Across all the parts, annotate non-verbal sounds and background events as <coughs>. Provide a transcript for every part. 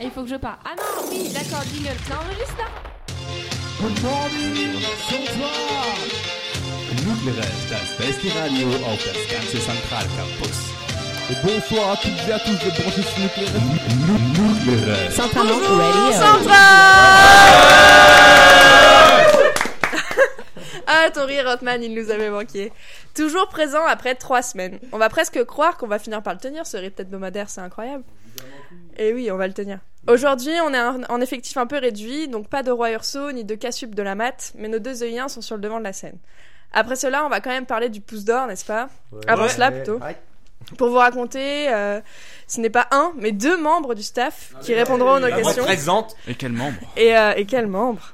Et il faut que je parle. Ah non, oui, d'accord, jingle. Ça enregistre là Good morning, Sonntag! Nucleares, das beste Radio auf das ganze Zentralcampus. Et bonsoir à toutes et à tous de brancher sur Nucléaire. Nucleares. Centralement Radio. Ah, ton rire, Hotman, il nous avait manqué. Toujours présent après trois semaines. On va presque croire qu'on va finir par le tenir, ce rythme hebdomadaire, c'est incroyable. Et oui, on va le tenir. Aujourd'hui, on est un- en effectif un peu réduit, donc pas de Roi Urso ni de Cassup de la mat, mais nos deux œillens sont sur le devant de la scène. Après cela, on va quand même parler du pouce d'or, n'est-ce pas? Avant cela, plutôt. Pour vous raconter, euh, ce n'est pas un, mais deux membres du staff qui répondront à nos questions. Représente. Et quel membre? Et, euh, et quels membres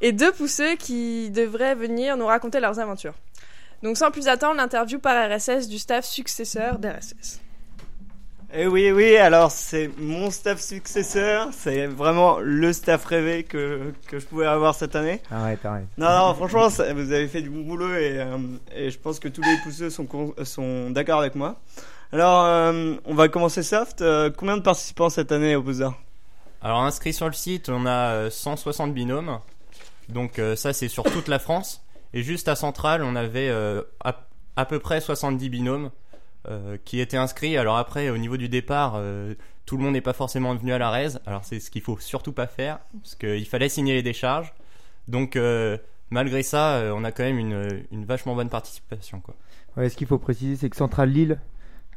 Et deux pousseux qui devraient venir nous raconter leurs aventures. Donc sans plus attendre, l'interview par RSS du staff successeur d'RSS. Eh oui, oui, alors c'est mon staff successeur, c'est vraiment le staff rêvé que, que je pouvais avoir cette année. Arrête, arrête. Non, non, franchement, ça- vous avez fait du bon boulot et, euh, et je pense que tous les pousseux sont, sont d'accord avec moi. Alors, euh, on va commencer soft. Euh, combien de participants cette année au Pousseur Alors inscrit sur le site, on a euh, 160 binômes. Donc euh, ça c'est sur toute la France. Et juste à Centrale, on avait euh, à, à peu près 70 binômes euh, qui étaient inscrits. Alors après, au niveau du départ, euh, tout le monde n'est pas forcément venu à la raise. Alors c'est ce qu'il faut surtout pas faire, parce qu'il fallait signer les décharges. Donc euh, malgré ça, euh, on a quand même une, une vachement bonne participation. Quoi. Ouais, ce qu'il faut préciser, c'est que Central Lille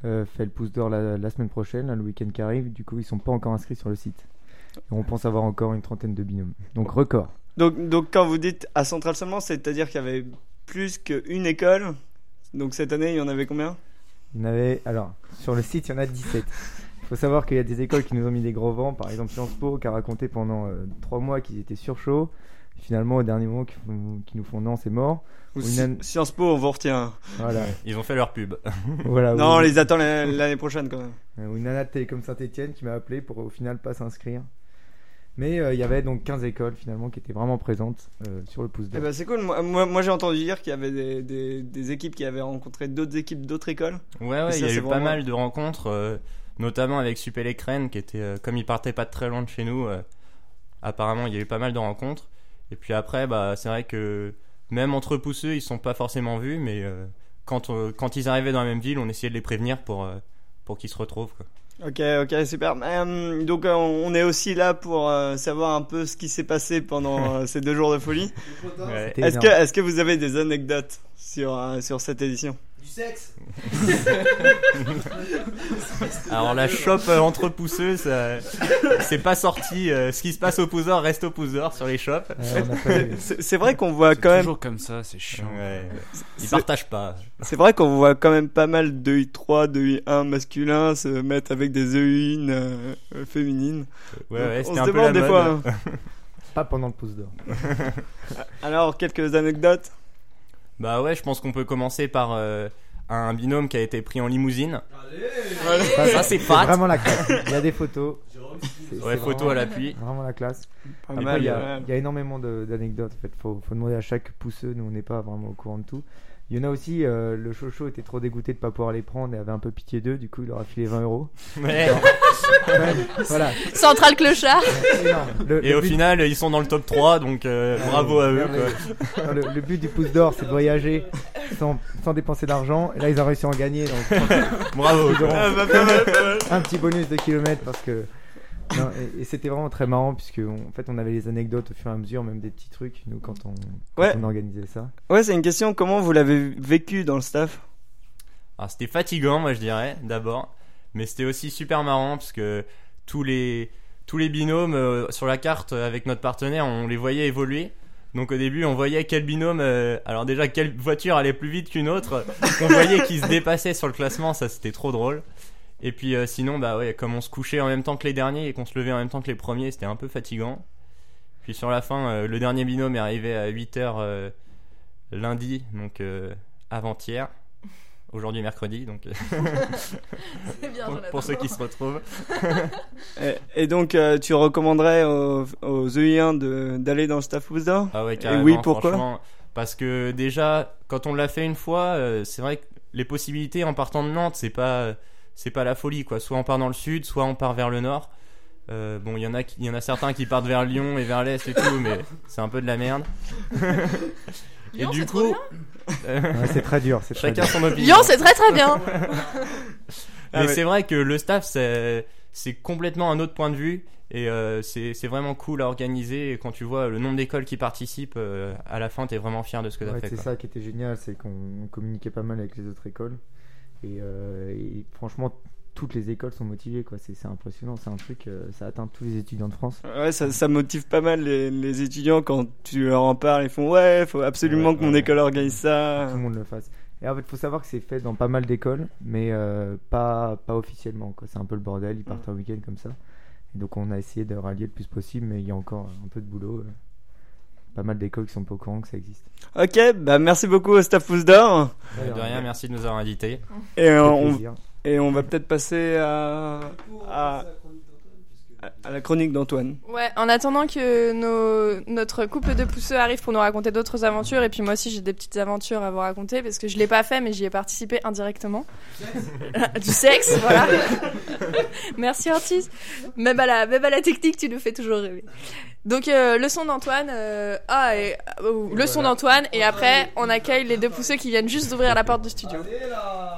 euh, fait le pouce d'or la, la semaine prochaine, là, le week-end qui arrive. Du coup, ils sont pas encore inscrits sur le site. Et on pense avoir encore une trentaine de binômes. Donc record. donc, donc, quand vous dites à Centrale seulement, c'est-à-dire qu'il y avait plus qu'une école. Donc cette année, il y en avait combien? Il y en avait. Alors, sur le site, il y en a 17. Il faut savoir qu'il y a des écoles qui nous ont mis des gros vents. Par exemple, Sciences Po qui a raconté pendant 3 mois qu'ils étaient surchauds. Finalement, au dernier moment, qui, font- qui nous font non, c'est mort. Ou Une Sci- année- Sciences Po, on vous retient. Voilà. Ils ont fait leur pub. voilà Non, on les attend la- l'année prochaine quand même. Euh, ou une nana de Télécom Saint-Etienne qui m'a appelé pour au final pas s'inscrire. Mais euh, il y avait donc 15 écoles finalement qui étaient vraiment présentes euh, sur le pouce Eh d'or. ben, c'est cool. Moi, moi, moi, j'ai entendu dire qu'il y avait des, des, des équipes qui avaient rencontré d'autres équipes d'autres écoles. Ouais, Et ouais, il y a eu pas mal de rencontres, euh, notamment avec Supélec-Rennes, qui était, euh, comme il partait pas de très loin de chez nous, euh, apparemment il y a eu pas mal de rencontres. Et puis après, bah, c'est vrai que même entre pousseux, ils sont pas forcément vus, mais euh, quand, on- quand ils arrivaient dans la même ville, on essayait de les prévenir pour, euh, pour qu'ils se retrouvent. Quoi. Ok, ok, super. Euh, donc, euh, on est aussi là pour euh, savoir un peu ce qui s'est passé pendant <laughs> euh, ces deux jours de folie. Ouais. Est-ce que, est-ce que vous avez des anecdotes sur, euh, sur cette édition? Du sexe <laughs> Alors la chope euh, entre pousseux, ça- c'est pas sorti. euh, ce qui se passe au pousseur reste au pousseur sur les eu- <laughs> C'est vrai qu'on voit quand même, Toujours comme ça, c'est chiant. Ouais. Ils partagent pas. c'est vrai qu'on voit quand même pas mal de I3, de I1 masculins se mettre avec des EI euh, euh, féminines. Ouais, Donc, ouais, on se un peu demande la des mode. fois. hein. <laughs> Pas pendant le pouce d'or. Alors, quelques anecdotes. Bah ouais, je pense qu'on peut commencer par euh, un binôme qui a été pris en limousine. Ça, Ça c'est pas. vraiment la classe. <laughs> Il y a des photos. C'est- Ouais, c'est photo vraiment- à l'appui. Vraiment la classe. Pas Après, mal, il y, a, ouais. il y a énormément de- d'anecdotes. En fait, faut, faut demander à chaque pousseux. Nous, on n'est pas vraiment au courant de tout. Il y en a aussi, euh, le Chocho était trop dégoûté de pas pouvoir les prendre et avait un peu pitié d'eux. Du coup, il leur a filé 20 euros. Ouais. Ouais, voilà. Central Clochard. Le- Et le au but- final, ils sont dans le top 3, donc euh, bravo à eux. Quoi. non, le, le but du pouce d'or, c'est de voyager sans, sans dépenser d'argent. Et là, ils ont réussi à en gagner. Donc, <laughs> Bravo. Ah, bah, pas mal. un petit bonus de kilomètres parce que. <laughs> non, et et c'était vraiment très marrant puisque on- en fait on avait les anecdotes au fur et à mesure, même des petits trucs nous quand on, quand Ouais. on organisait ça. Ouais, c'est une question. Comment vous l'avez vécu dans le staff? Alors c'était fatigant, moi je dirais, d'abord. Mais c'était aussi super marrant parce que tous les, tous les binômes euh, sur la carte euh, avec notre partenaire, on les voyait évoluer. Donc au début, on voyait quel binôme, euh, alors déjà quelle voiture allait plus vite qu'une autre. on voyait qu'ils se dépassaient sur le classement, ça c'était trop drôle. Et puis euh, sinon, bah ouais, comme on se couchait en même temps que les derniers et qu'on se levait en même temps que les premiers, c'était un peu fatigant. Puis sur la fin, euh, le dernier binôme est arrivé à 8h lundi, donc euh, avant-hier. Aujourd'hui mercredi, donc euh, <laughs> C'est bien, pour, pour ceux qui se retrouvent. <laughs> et, et donc, euh, tu recommanderais aux, aux EI1 de- d'aller dans le staff pouce d'or Ah ouais, carrément, oui, pourquoi? Parce que déjà, quand on l'a fait une fois, euh, c'est vrai que les possibilités en partant de Nantes, c'est pas, c'est pas la folie, quoi. Soit on part dans le sud, soit on part vers le nord. Euh, bon, il y en a, il y en a certains qui partent vers Lyon et vers l'est et tout, mais c'est un peu de la merde. <laughs> et Lyon, du c'est trop coup, <laughs> Ouais, c'est très dur. C'est très chacun dur. son opinion. Lyon, c'est très très bien. <laughs> Ah Mais c'est vrai que le staff, c'est c'est complètement un autre point de vue. Et euh, c'est c'est vraiment cool à organiser. Et quand tu vois le nombre d'écoles qui participent, euh, à la fin, t'es vraiment fier de ce que t'as Ouais, fait. c'est quoi. ça qui était génial, c'est qu'on communiquait pas mal avec les autres écoles. Et, euh, et franchement, toutes les écoles sont motivées. quoi. C'est c'est impressionnant. C'est un truc, euh, ça atteint tous les étudiants de France. Ouais, ça, ça motive pas mal les, les étudiants quand tu leur en parles. Ils font ouais, faut absolument Ouais, que mon ouais. école organise ça. Tout le monde le fasse. Et en fait, faut savoir que c'est fait dans pas mal d'écoles, mais euh, pas, pas officiellement. quoi. C'est un peu le bordel. Ils partent un week-end comme ça. Et donc, on a essayé de rallier le plus possible, mais il y a encore un peu de boulot. euh. Pas mal d'écoles qui sont pas au courant que ça existe. Ok, bah merci beaucoup au staff d'Or. De rien, merci de nous avoir invités. Et on, plaisir. et on va peut-être passer à, à, à la chronique d'Antoine. Ouais, en attendant que nos, notre couple de pousseux arrive pour nous raconter d'autres aventures, et puis moi aussi j'ai des petites aventures à vous raconter parce que je l'ai pas fait, mais j'y ai participé indirectement. du sexe, voilà. Merci Ortiz. Même à la, même à la technique, tu nous fais toujours rêver. Donc euh, leçon d'Antoine, euh, ah et euh, leçon d'Antoine, et après on accueille les deux pousseux qui viennent juste d'ouvrir la porte du studio.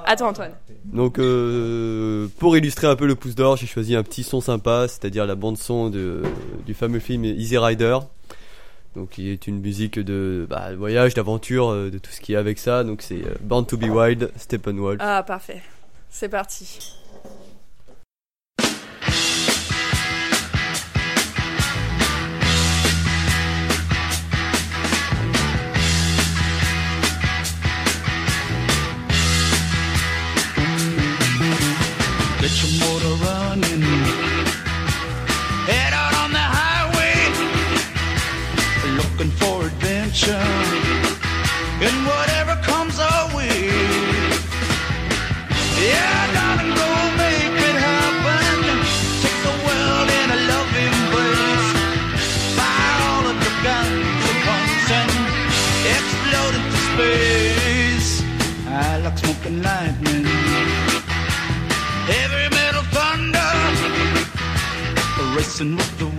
Attends Antoine. Donc euh, pour illustrer un peu le pouce d'or, j'ai choisi un petit son sympa, c'est-à-dire la bande son de, du fameux film Easy Rider. Donc qui est une musique de bah, voyage, d'aventure, de tout ce qui est avec ça. Donc c'est Born to be Wild, Steppenwolf. Ah parfait, c'est parti. Get your motor running. Head out on the highway. Looking for adventure. And whatever comes our way. Yeah, darling, go make it happen. Take the world in a loving embrace. Fire all of your guns at once and explode into space. I like smoking lightning racing with the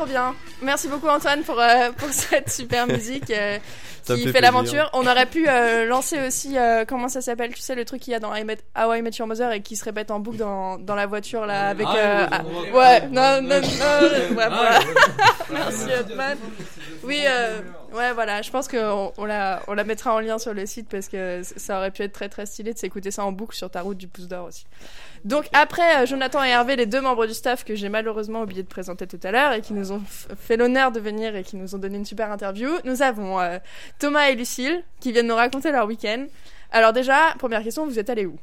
trop bien. Merci beaucoup Antoine pour, euh, <laughs> pour cette super musique euh, <laughs> qui fait l'aventure. On aurait pu euh, lancer aussi, euh, comment ça s'appelle, tu sais, le truc qu'il y a dans I Met, How I Met Your Mother et qui se répète en boucle dans, dans la voiture là avec... Ah, euh, ouais, ah, ouais, ouais, non, non, non, ouais, Ah, voilà. ouais. <laughs> Merci Hotman. Oui, euh, ouais, voilà, je pense qu'on on la, on la mettra en lien sur le site parce que ça aurait pu être très très stylé de s'écouter ça en boucle sur ta route du pouce d'or aussi. Donc après euh, Jonathan et Hervé, les deux membres du staff que j'ai malheureusement oublié de présenter tout à l'heure et qui nous ont fait l'honneur de venir et qui nous ont donné une super interview, nous avons euh, Thomas et Lucille qui viennent nous raconter leur week-end. Alors déjà, première question, vous êtes allés où?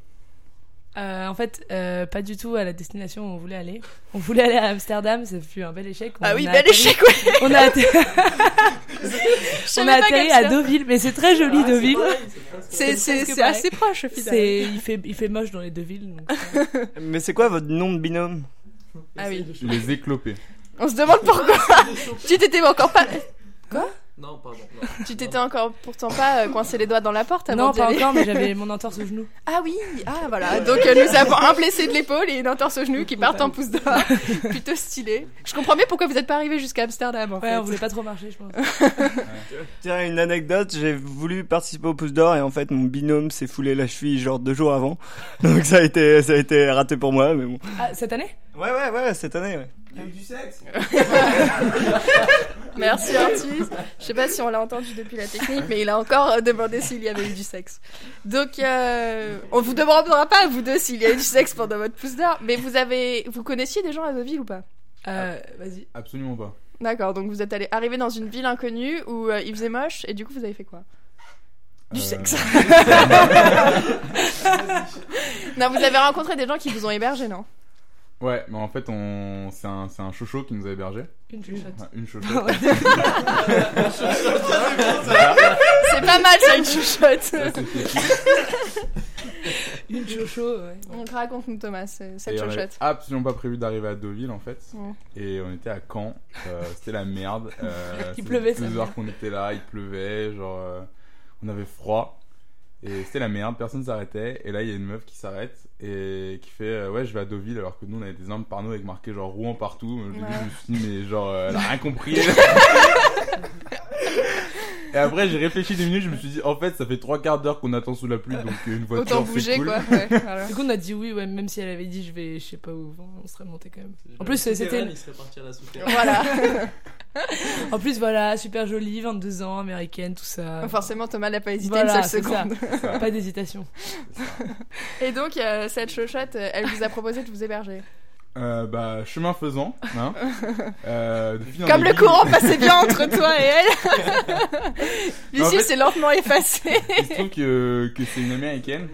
Euh, en fait, euh, pas du tout à la destination où on voulait aller. On voulait aller à Amsterdam, ça fut un bel échec. Ah oui, bel atterri- échec, ouais. On a, atter- <laughs> on a atterri à. Deauville, mais c'est très joli Deauville. <laughs> C'est- assez proche, au final. C'est- Il fait, il fait moche dans les deux villes. donc, euh, <laughs> Mais c'est quoi votre nom de binôme? Ah oui. Les éclopés. On se demande pourquoi. tu t'étais encore pas. Quoi? Non, pardon. Tu t'étais encore pourtant pas euh, coincé les doigts dans la porte avant Non, pas aller encore, mais j'avais <laughs> mon entorse au genou. Ah oui, ah voilà. Donc euh, nous avons un blessé de l'épaule et une entorse au genou qui partent en pouce d'or. <laughs> Plutôt stylé. Je comprends mieux pourquoi vous n'êtes pas arrivé jusqu'à Amsterdam en Ouais, fait. on voulait pas trop marcher, je pense. <laughs> Tiens, une anecdote, j'ai voulu participer au pouce d'or et en fait mon binôme s'est foulé la cheville genre deux jours avant. Donc ça a été, ça a été raté pour moi, mais bon. Ah, cette année? Ouais, ouais, ouais, cette année, ouais. Il y a eu du sexe Merci Ortiz. Je sais pas si on l'a entendu depuis la technique, mais il a encore euh, demandé s'il y avait eu du sexe. Donc euh, on vous demandera pas vous deux s'il y a eu du sexe pendant votre pouce d'or. Mais vous avez, vous connaissiez des gens à Deauville ou pas? Euh, Vas-y. Absolument pas. D'accord. Donc vous êtes allé arrivé dans une ville inconnue où euh, il faisait moche et du coup vous avez fait quoi? Du Euh, sexe. <laughs> non, vous avez rencontré des gens qui vous ont hébergé, non? Ouais, mais en fait, on... c'est un, c'est un chocho qui nous a hébergés. Une chuchote. Ouais, une <laughs> chocho. <laughs> C'est pas mal ça, une chouchotte. Une chocho, ouais. Donc raconte-nous Thomas, c'est- cette Et on avait chouchotte. absolument pas prévu d'arriver à Deauville en fait. Ouais. Et on était à Caen. Euh, C'était la merde. Euh, <laughs> Il pleuvait, ça merde. qu'on était là, il pleuvait, genre euh, on avait froid. Et c'était la merde, personne s'arrêtait. Et là, il y a une meuf qui s'arrête et qui fait euh, Ouais, je vais à Deauville alors que nous on avait des armes par nous avec marqué genre Rouen partout. Au début, Ouais. je me suis dit, mais genre, euh, elle a rien compris. <laughs> <laughs> et après, j'ai réfléchi deux minutes, je me suis dit En fait, ça fait trois quarts d'heure qu'on attend sous la pluie donc une voiture Autant bouger cool. quoi. Ouais, <laughs> voilà. Du coup, on a dit oui, ouais, même si elle avait dit je vais, je sais pas où, on serait monté quand même. En plus, c'était. Il serait parti à la souterraine. Voilà. <laughs> En plus, voilà, super jolie, 22 ans, américaine, tout ça. Forcément, Thomas n'a pas hésité Voilà, une seule seconde. Pas d'hésitation. Et donc, euh, cette chochotte, euh, elle vous a proposé de vous héberger. Euh, bah, chemin faisant, hein. <laughs> Euh, Comme le courant passait bien entre <laughs> toi et elle. <laughs> Lucie s'est lentement effacée. Il se trouve que, que c'est une américaine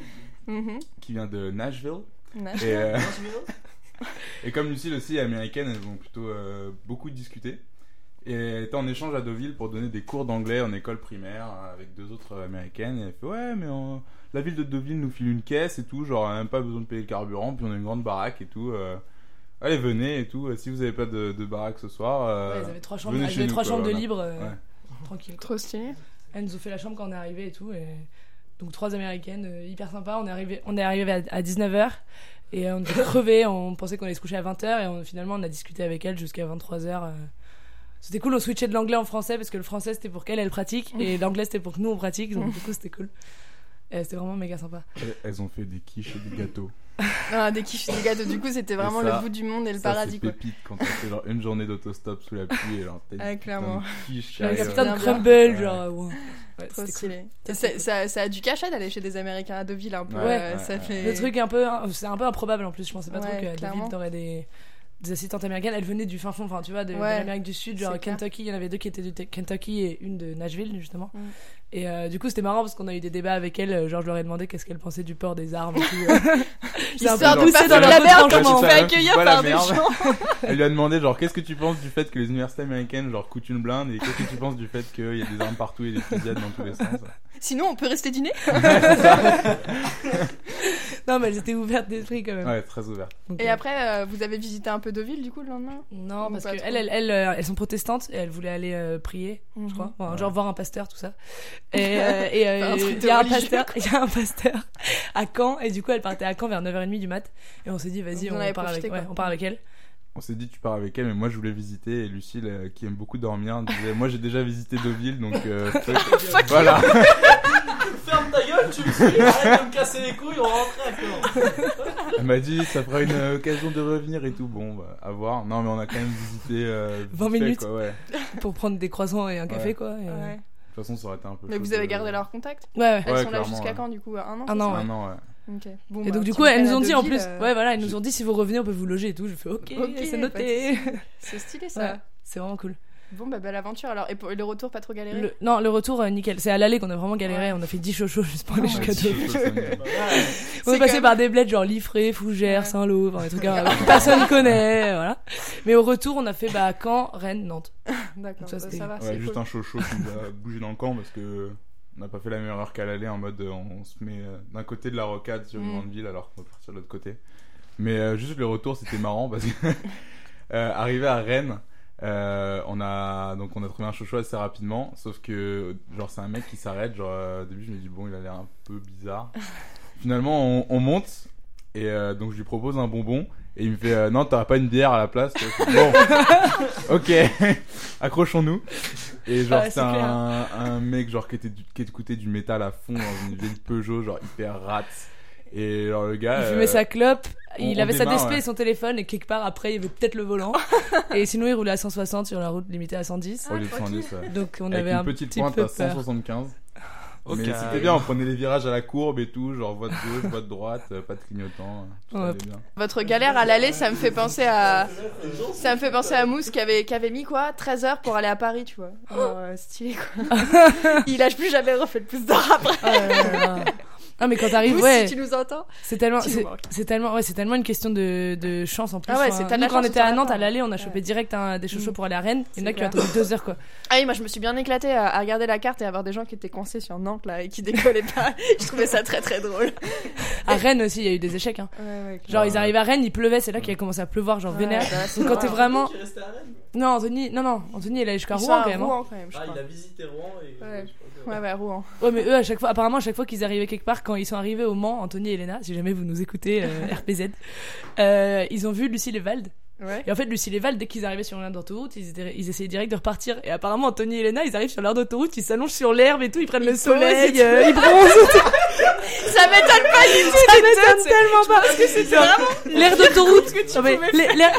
Mhm. qui vient de Nashville. Nashville. Et, euh, et comme Lucille aussi est américaine, elles ont plutôt beaucoup discuté. Et elle était en échange à Deauville pour donner des cours d'anglais en école primaire avec deux autres américaines. Et elle fait Ouais, mais la ville de Deauville nous file une caisse et tout, genre on a même pas besoin de payer le carburant, puis on a une grande baraque et tout. Euh, allez, venez et tout. Si vous avez pas de, de baraque ce soir, euh, Ouais, ils avaient trois chambres, venez chez nous, trois quoi, chambres de voilà. libre. euh, Ouais. Tranquille. Trop stylé. Elles nous ont fait la chambre quand on est arrivé et tout. Et... Donc trois américaines, euh, hyper sympa. On est arrivé, on est arrivé à, à 19h et euh, on était <coughs> crevés. On pensait qu'on allait se coucher à 20h et on- finalement on a discuté avec elle jusqu'à 23h. C'était cool, on switchait de l'anglais en français parce que le français c'était pour qu'elle elle pratique et <laughs> l'anglais c'était pour que nous on pratique. Donc du coup c'était cool. C'était vraiment méga sympa. Elles- Elles ont fait des quiches et des gâteaux. Ah, des kiffs des gâteaux. Du coup, c'était vraiment Et ça, le bout du monde et le ça, paradis, c'est quoi. pépite quand on fait genre une journée d'autostop sous la pluie et genre Ah, clairement. quiche putain de crumble, Ouais. genre. ouais. Ouais, Trop stylé. cool. Ça, ça, ça a du cachet d'aller chez des Américains à Deauville un peu. Ouais, euh, ouais, ça ouais. fait... Le truc un peu, c'est un peu improbable en plus. Je pensais pas trop Ouais, qu'à clairement. Deauville t'aurais des, des assistantes américaines. Elles venaient du fin fond, enfin tu vois, de, de Ouais, l'Amérique du Sud, genre. Kentucky. Il y en avait deux qui étaient du Kentucky et une de Nashville justement. Mm. Et euh, du coup c'était marrant parce qu'on a eu des débats avec elles. euh, Genre je leur ai demandé qu'est-ce qu'elles pensaient du port des armes. Tout, <laughs> euh. J'ai un peu Histoire de poussé pas dans la merde Ça, fais hein, accueillir par des gens. <laughs> Elle lui a demandé genre qu'est-ce que tu penses du fait que les universités américaines genre coûtent une blinde et qu'est-ce que tu penses du fait qu'il y a des armes partout et des fusillades dans tous les sens? Sinon, on peut rester dîner <laughs> Non mais elles étaient ouvertes d'esprit quand même. Ouais, très ouvert. Donc, Et après, euh, vous avez visité un peu Deauville, du coup, le lendemain? Non, Ou parce pas que trop? elles, elles, elles, sont protestantes et elles voulaient aller euh, prier, Mhm. je crois. Enfin, Ouais. Genre voir un pasteur, tout ça. Et euh, <laughs> et, euh, il de y a un religieux, pasteur, il y a un pasteur à Caen et du coup elle partait à Caen vers 9h30 du mat et on s'est dit vas-y on avez part avec, ouais, on part avec elle. on s'est dit tu pars avec elle, mais moi je voulais visiter et Lucille euh, qui aime beaucoup dormir disait moi j'ai déjà visité Deauville donc euh, <laughs> fuck- voilà. <laughs> Ferme ta gueule, tu me suis, arrête de me casser les couilles, on rentre. Elle m'a dit ça fera une euh, occasion de revenir et tout. Bon, bah, à voir. Non mais on a quand même visité euh, 20 vite fait, minutes. quoi, ouais. Pour prendre des croissants et un café, Ouais. quoi. et- Ouais. De toute façon ça aurait été un peu. Mais vous avez gardé leur contact Ouais, ouais. Elles Ouais, sont là jusqu'à ouais. quand du coup Un an Un an, ouais. Un an, ouais. Ok. Bon, Et bah, donc du coup, elles nous ont dit en plus, euh, ouais voilà, elles nous ont dit si vous revenez, on peut vous loger et tout. Je fais ok, Ok, c'est noté. soucis. C'est stylé ça. Ouais, c'est vraiment cool. Bon bah belle aventure alors. Et pour et le retour pas trop galéré Le- non, le retour euh, nickel. C'est à l'aller qu'on a vraiment galéré. On a fait 10 chochos juste pour aller Ouais, jusqu'à mais- <laughs> On est passé même- par des bleds genre Liffré, Fougères, Ouais. Saint-Lô, enfin, des trucs <laughs> que personne connaît, voilà. Mais au retour, on a fait bah Caen, Rennes, Nantes. <laughs> D'accord, Ça, ça, va, Ouais, c'est juste cool. un chaud chaud qui nous a bougé dans le camp parce que on n'a pas fait la meilleure heure qu'à l'aller en mode euh, on se met euh, d'un côté de la rocade sur une Mm. grande ville alors qu'on va partir de l'autre côté. Mais euh, juste le retour c'était marrant parce que euh, arrivé à Rennes, euh, on a donc on a trouvé un chaud assez rapidement sauf que genre c'est un mec qui s'arrête genre euh, au début je me dis bon il a l'air un peu bizarre. <laughs> Finalement on, on monte et euh, donc je lui propose un bonbon et il me fait non t'auras pas une bière à la place bon. <laughs> Ok. <laughs> Accrochons-nous. Et genre c'est un, un mec genre qui était du- qui écoutait du métal à fond dans une vieille Peugeot genre hyper rat et genre le gars Il euh, fumait sa clope, on- il on avait sa DSP ouais. et son téléphone, et quelque part après, il avait peut-être le volant. <laughs> et sinon, il roulait à 160 sur la route limitée à 110. au lieu de 110 ouais. Donc, on avec avait une un petite petit pointe peu à peur. 175 Ok. mais c'était bien on prenait les virages à la courbe et tout genre voie de gauche voie de droite euh, pas de clignotant euh, tout Ouais. bien Votre galère à l'aller, ça me fait penser à. Ça me fait penser à Mousse qui avait, qui avait mis quoi 13 heures pour aller à Paris, tu vois. Alors, euh, stylé quoi. <laughs> Il a plus jamais refait le plus d'heures après. Ah, mais quand t'arrives, ouais. si tu nous entends. C'est tellement, c'est, tellement, ouais, c'est tellement une question de, de chance en plus. Ah ouais, Enfin, nous, quand on était à Nantes, à l'aller, on a chopé Ouais. direct un, des chouchous Mm. pour aller à Rennes. Il y en a qui ont attendu deux heures, quoi. Ah oui, moi je me suis bien éclatée à, à regarder la carte et à voir des gens qui étaient coincés sur Nantes là et qui décollaient pas. <laughs> je trouvais ça très très drôle. <laughs> À Rennes aussi, il y a eu des échecs, hein. Ouais, ouais, Genre, ils arrivent à Rennes, il pleuvait, c'est là qu'il a commencé à pleuvoir, genre vénère. bah, Donc, quand t'es vrai. vraiment. Qui est resté à Rennes? Non, Anthony, non, non, Anthony, il est allé jusqu'à Rouen quand même. hein. Rouen quand même, je Ah, il a visité Rouen et. Ouais. Ouais, ouais, Rouen. Ouais, mais eux, à chaque fois, apparemment, à chaque fois qu'ils arrivaient quelque part, quand ils sont arrivés au Mans, Anthony et Elena, si jamais vous nous écoutez, euh, <laughs> RPZ, euh, ils ont vu Lucie Lévalde. Ouais. Et en fait, Lucie Lévalde, dès qu'ils arrivaient sur l'aire d'autoroute, ils, essayaient direct de repartir. Et apparemment, Anthony et Elena, ils arrivent sur l'aire d'autoroute, ils s'allongent sur l'herbe et tout, ils prennent Ils le soleil, euh, ils bronzent. <laughs> Ça m'étonne pas du tout. Ça m'étonne tellement pas. Parce que c'était vraiment. L'air <laughs> d'autoroute.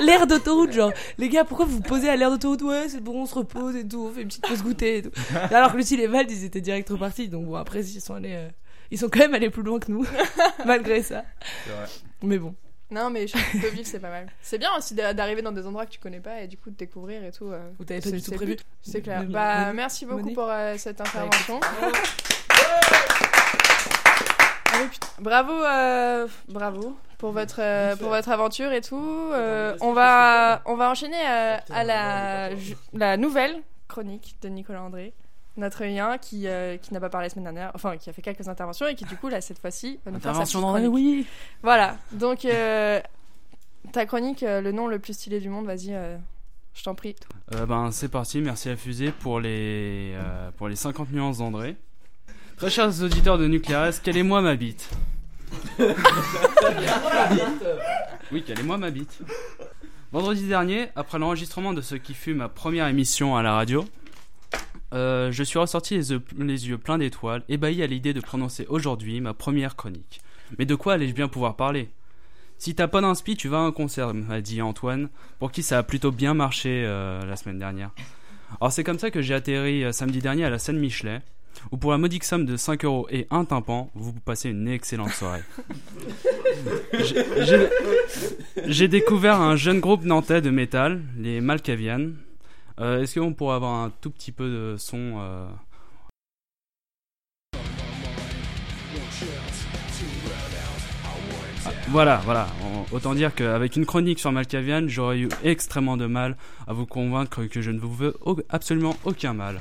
L'air- d'autoroute, genre, les gars, pourquoi vous vous posez à l'air d'autoroute? Ouais, c'est bon, on se repose et tout, on fait une petite pause goûter et tout. <laughs> Alors que Lucie et Valde, ils étaient direct repartis. Donc bon, après, ils sont allés, euh, ils sont quand même allés plus loin que nous, <laughs> malgré ça. c'est vrai Mais bon. Non, mais Deauville, c'est pas mal. C'est bien aussi d'a- d'arriver dans des endroits que tu connais pas et du coup de découvrir et tout. euh, Vous t'avez pas c'est- du tout prévu. C'est clair. Bah, merci beaucoup pour euh, cette intervention. Ah oui, putain. Bravo, euh, bravo pour votre euh, pour votre aventure et tout. Euh, on va on va enchaîner euh, à la la nouvelle chronique de Nicolas André, notre lien qui euh, qui n'a pas parlé la semaine dernière, enfin qui a fait quelques interventions et qui du coup là cette fois-ci va nous faire sa Intervention petite dans chronique. oui. Voilà, donc euh, ta chronique, euh, le nom le plus stylé du monde, vas-y, euh, je t'en prie. Euh, ben, c'est parti, merci à Fusée pour les, euh, pour les 50 nuances d'André. Très chers auditeurs de Nucléares, quelle est moi ma bite? Oui, quelle est moi ma bite? Vendredi dernier, après l'enregistrement de ce qui fut ma première émission à la radio, euh, je suis ressorti les, yeux- les yeux pleins d'étoiles, ébahi à l'idée de prononcer aujourd'hui ma première chronique. Mais de quoi allais-je bien pouvoir parler? Si t'as pas d'inspi, tu vas à un concert, m'a dit Antoine, pour qui ça a plutôt bien marché euh, la semaine dernière. Alors c'est comme ça que j'ai atterri euh, samedi dernier à la scène Michelet, où pour la modique somme de 5 euros et un tympan, vous passez une excellente soirée. J'ai- découvert un jeune groupe nantais de métal, les Malkavian. Euh, Est-ce qu'on pourrait avoir un tout petit peu de son euh, Ah, Voilà, voilà. Autant dire qu'avec une chronique sur Malkavian, j'aurais eu extrêmement de mal à vous convaincre que je ne vous veux absolument aucun mal.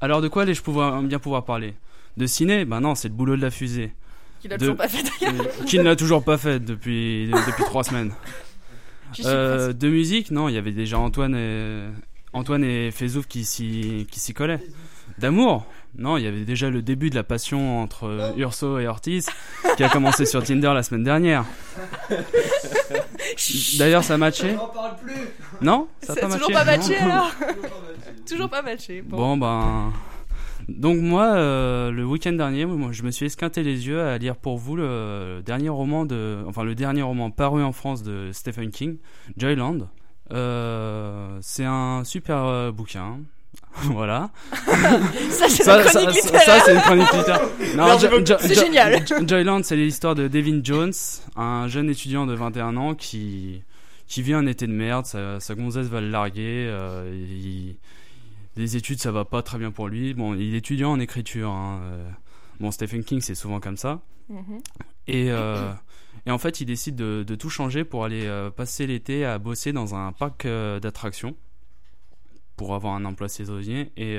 Alors de quoi allais-je pouvoir, bien pouvoir parler? De ciné? Ben non, c'est le boulot de la fusée. Qu'il a De- toujours pas fait d'ailleurs. Euh, Qui ne l'a toujours pas fait depuis, depuis trois semaines. <laughs> Euh, de musique, non, il y avait déjà Antoine et, Antoine et Fezouf qui s'y qui s'y collaient. D'amour? Non, il y avait déjà le début de la passion entre euh, Urso et Ortiz qui a commencé sur Tinder la semaine dernière. <laughs> D'ailleurs, ça a matché? On parle plus. Non? Ça a C'est pas toujours matché? pas matché alors <laughs> Toujours pas matché. Bon. Bon, ben. Donc, moi, euh, le week-end dernier, moi, je me suis esquinté les yeux à lire pour vous le dernier roman de. Enfin, le dernier roman paru en France de Stephen King, Joyland. Euh, c'est un super euh, bouquin. <laughs> voilà. <laughs> Ça, c'est la chronique ça, littéraire. ça, c'est une chronique littéraire. <laughs> Non, C'est génial. Jo- Joyland, c'est l'histoire de Devin Jones, un jeune étudiant de 21 ans qui, qui vit un été de merde. Sa, sa gonzesse va le larguer. il- les études, ça va pas très bien pour lui. Bon, il est étudiant en écriture. hein, euh, bon, Stephen King, c'est souvent comme ça. Mhm. Et, euh, et en fait, il décide de, de tout changer pour aller euh, passer l'été à bosser dans un parc euh, d'attractions pour avoir un emploi saisonnier. Et,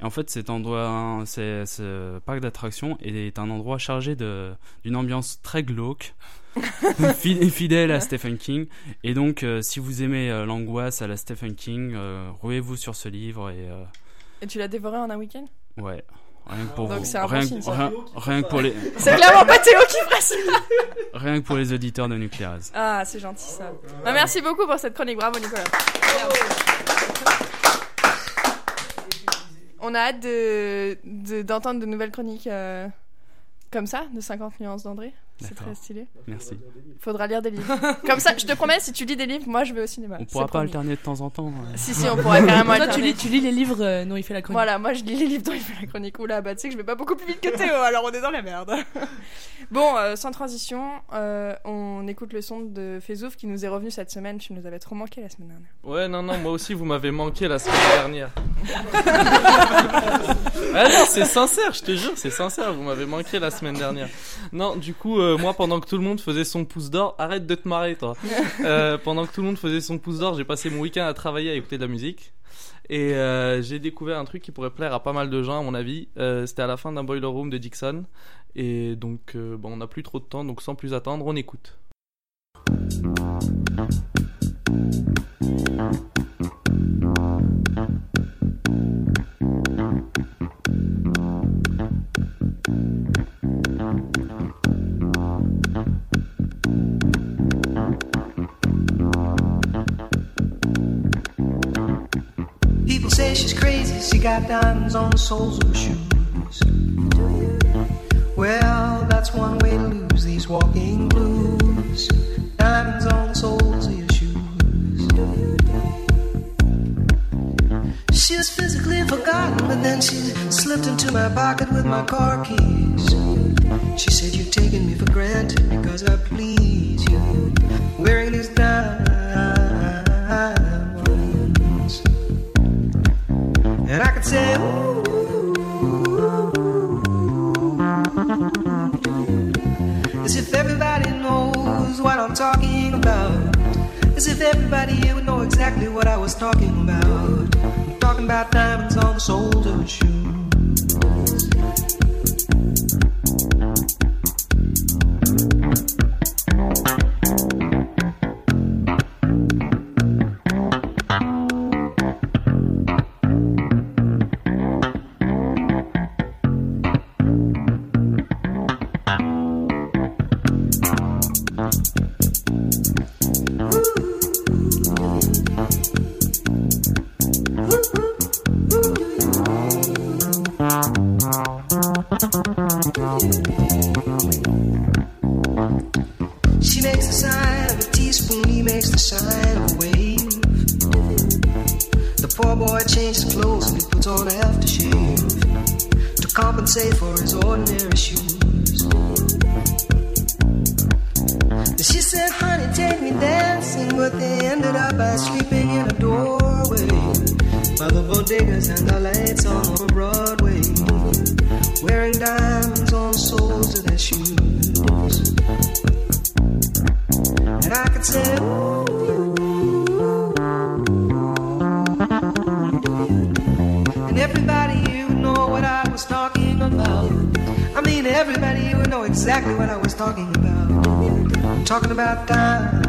et en fait, cet endroit, c'est- ce parc d'attractions est un endroit chargé de- d'une ambiance très glauque, <laughs> fi- fidèle à Stephen King. Et donc, euh, si vous aimez euh, l'angoisse à la Stephen King, euh, ruez-vous sur ce livre et euh, Et tu l'as dévoré en un week-end? Ouais. Rien que pour Donc vous. c'est rien, signe, ça. rien- rien que pour les. <laughs> C'est clairement pas Théo qui fera ça. <laughs> Rien que pour les auditeurs de Nucléaz. Ah, c'est gentil ça. Bah, merci beaucoup pour cette chronique. Bravo Nicolas. On a hâte de de- d'entendre de, nouvelles chroniques euh, comme ça, de 50 nuances d'André. C'est très stylé. Merci. Faudra lire des livres. Comme ça, je te promets, si tu lis des livres, moi je vais au cinéma. On pourra pas promis. alterner de temps en temps. euh. Si, si, on pourra carrément Toi, tu alterner. lis, tu lis les livres euh, dont il fait la chronique. Voilà, moi je lis les livres dont il fait la chronique. Oula, bah tu sais que je vais pas beaucoup plus vite que Théo, alors on est dans la merde. <laughs> bon, euh, sans transition, euh, on écoute le son de Fezouf qui nous est revenu cette semaine. Tu nous avais trop manqué la semaine dernière. Ouais, non, non, moi aussi, vous m'avez manqué la semaine dernière. Ah non, c'est sincère, je te jure, c'est sincère, vous m'avez manqué la semaine dernière. Non, du coup, euh, moi, pendant que tout le monde faisait son pouce d'or, arrête de te marrer, toi. Euh, pendant que tout le monde faisait son pouce d'or, j'ai passé mon week-end à travailler, à écouter de la musique. Et euh, j'ai découvert un truc qui pourrait plaire à pas mal de gens, à mon avis. C'était à la fin d'un Boiler Room de Dixon. Et donc, bon, on n'a plus trop de temps, donc sans plus attendre, on écoute. She's crazy, she got diamonds on the soles of her shoes. Well, that's one way to lose these walking blues. Diamonds on the soles of your shoes. She was physically forgotten, but then she slipped into my pocket with my car keys. She said, You've taken me for granted because I please If everybody here would know exactly what I was talking about. I'm talking about diamonds on the soles of a She makes the sign of a teaspoon, he makes the sign of a wave. The poor boy changes clothes and he puts on aftershave to compensate for his ordinary shoes. She said, honey, take me dancing, but they ended up by sleeping in a doorway by the bodegas and the lights on Broadway, wearing diamonds of their shoes. And I could say, ooh. And everybody would know what I was talking about. I mean, everybody would know exactly what I was talking about. I'm talking about diamonds.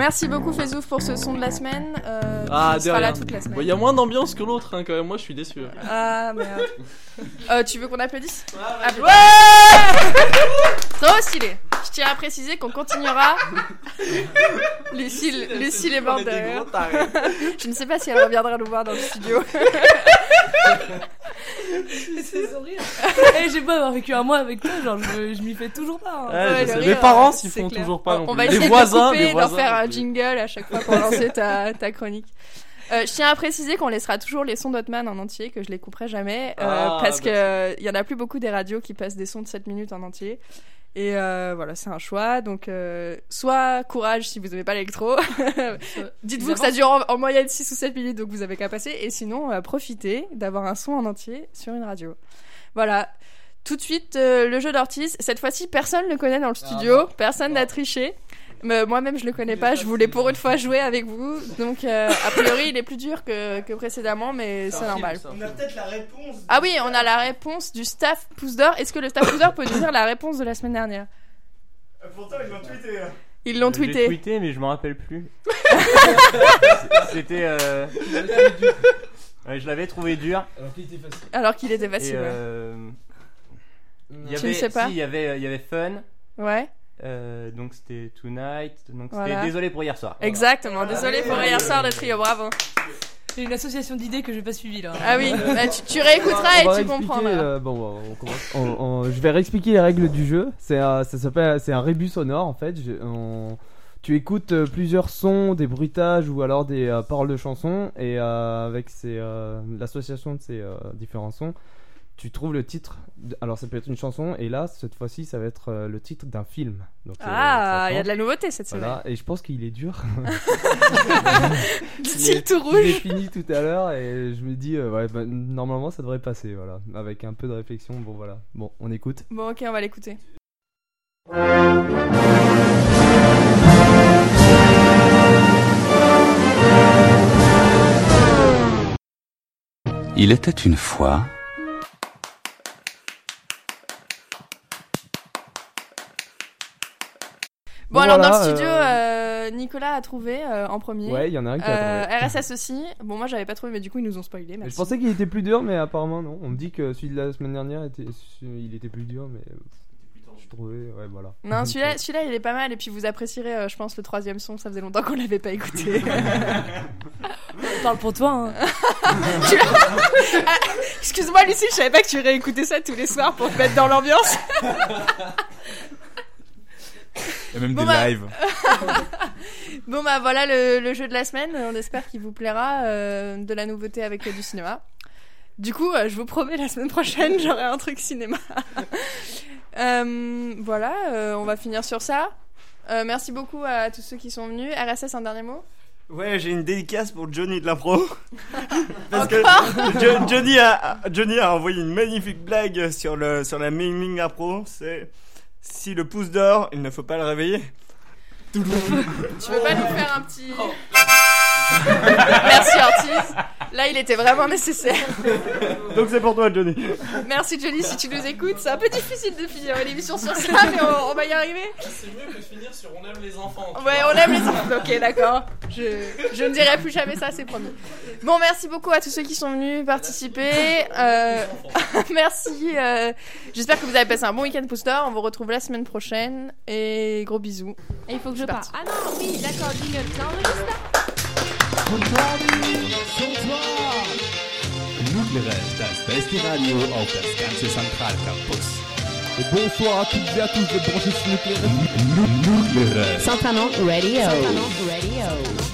Merci beaucoup Fezouf pour ce son de la semaine. Euh, Ah, tu seras là rien. toute la semaine. Bon, Il y a moins d'ambiance que l'autre, hein, quand même. Moi, je suis déçu. Ah merde. <laughs> Euh, tu veux qu'on applaudisse Appla- Ouais Trop stylé. Je tiens à préciser qu'on continuera. <laughs> Lucille, Lucille est morte derrière. <laughs> Je ne sais pas si elle reviendra nous voir dans le studio. C'est. <laughs> Eh, j'ai pas avoir vécu un mois avec toi, genre je, je m'y fais toujours pas. hein. Ouais, je Ouais, sais. le Mes rire, parents s'y font clair. toujours pas non On plus. va Les essayer voisins, de les couper, d'en voisins. faire un jingle à chaque fois pour lancer ta, ta chronique. Euh, je tiens à préciser qu'on laissera toujours les sons d'Hotman en entier, que je les couperai jamais, euh, Ah, parce bah, que euh, il y en a plus beaucoup des radios qui passent des sons de 7 minutes en entier. Et euh, voilà, c'est un choix. Donc, euh, soit courage si vous aimez pas l'électro. <laughs> Dites-vous que ça dure en, en moyenne 6 ou 7 minutes, donc vous avez qu'à passer. Et sinon, euh, profitez d'avoir un son en entier sur une radio. Voilà. Tout de suite, euh, le jeu d'Ortiz. Cette fois-ci, personne ne le connaît dans le studio. personne n'a triché. Moi-même, je le connais pas. Je voulais pour une fois jouer avec vous. Donc, euh, a priori, il est plus dur que, que précédemment, mais c'est normal. On a peut-être la réponse. Ah oui, on a la réponse du staff pouce d'or. Est-ce que le staff pouce d'or peut nous dire la réponse de la semaine dernière? Pourtant, ils l'ont tweeté. hein. Ils l'ont J'ai tweeté. tweeté, mais je me rappelle plus. <laughs> C'était. euh, ouais, je l'avais trouvé dur. Alors qu'il était facile. Alors qu'il était facile. ouais. euh, il y Tu ne sais pas si, il y avait, il y avait Fun. Ouais. Euh, donc c'était Tonight. Donc c'était. Désolé pour hier soir. Exactement. Désolé pour hier soir de trio. Bravo. C'est une association d'idées que j'ai pas suivie là. Ah oui, <laughs> bah, tu, tu réécouteras On et tu comprendras. euh, bon, on commence. On- on- je vais réexpliquer les règles du jeu. C'est un- ça s'appelle, c'est un rébus sonore en fait. Je- on- tu écoutes euh, plusieurs sons, des bruitages ou alors des euh, paroles de chansons et euh, avec ces, euh, l'association de ces euh, différents sons, tu trouves le titre. de- Alors ça peut être une chanson et là cette fois-ci ça va être euh, le titre d'un film. Donc, euh, Ah, il y a de la nouveauté cette Voilà, et je pense qu'il est dur. <laughs> Dit-il est- tout rouge. fini tout à l'heure et je me dis, euh, ouais, bah, normalement ça devrait passer, voilà. Avec un peu de réflexion, bon voilà. Bon, on écoute. Bon, ok, on va l'écouter. Il était une fois Bon, alors dans le studio, euh, euh, Nicolas a trouvé euh, en premier. Ouais, il y en a un qui a trouvé. RSS aussi. Bon, moi j'avais pas trouvé, mais du coup ils nous ont spoilé. Merci. Je pensais qu'il était plus dur, mais apparemment non. On me dit que celui de la semaine dernière était, il était plus dur, mais je trouvais, ouais, voilà. Non, <laughs> celui-là, celui-là, il est pas mal. Et puis vous apprécierez, euh, je pense, le troisième son. Ça faisait longtemps qu'on l'avait pas écouté. <laughs> On parle pour toi. Hein. <laughs> Ah, Excuse-moi, Lucie, je savais pas que tu réécoutais ça tous les soirs pour te mettre dans l'ambiance. Il y a même Bon, des bah- lives. <laughs> Bon, bah voilà le, le jeu de la semaine. On espère qu'il vous plaira. euh, de la nouveauté avec euh, du cinéma. Du coup, euh, je vous promets, la semaine prochaine, <laughs> j'aurai un truc cinéma. <laughs> Euh, voilà, euh, on va finir sur ça. Euh, merci beaucoup à tous ceux qui sont venus. RSS, un dernier mot? Ouais, j'ai une dédicace pour Johnny de l'impro. Parce que Johnny, a, Johnny a envoyé une magnifique blague sur, le, sur la Ming Ming Impro. C'est si le pouce d'or, il ne faut pas le réveiller. Tu veux pas nous faire un petit. Merci Ortiz. Là, il était vraiment nécessaire. <laughs> Donc c'est pour toi, Johnny. Merci Johnny si tu nous écoutes. C'est un peu difficile de finir l'émission sur ça, mais on, on va y arriver. C'est mieux que de finir sur On aime les enfants. Ouais, vois. on aime les <laughs> enfants. Ok, d'accord. Je, je ne dirai plus jamais ça, c'est promis. Bon, merci beaucoup à tous ceux qui sont venus participer. Euh, <laughs> merci. euh, J'espère que vous avez passé un bon week-end Poster. On vous retrouve la semaine prochaine. Et gros bisous. Et il faut que je parte. Ah non, oui, d'accord, jingle. Nuclear, das beste Radio auf das ganze Zentralcampus. Bonsoir à toutes et à tous de brancher sur Nucléaire. Nuclear. Santanon Radio. Santanon Radio.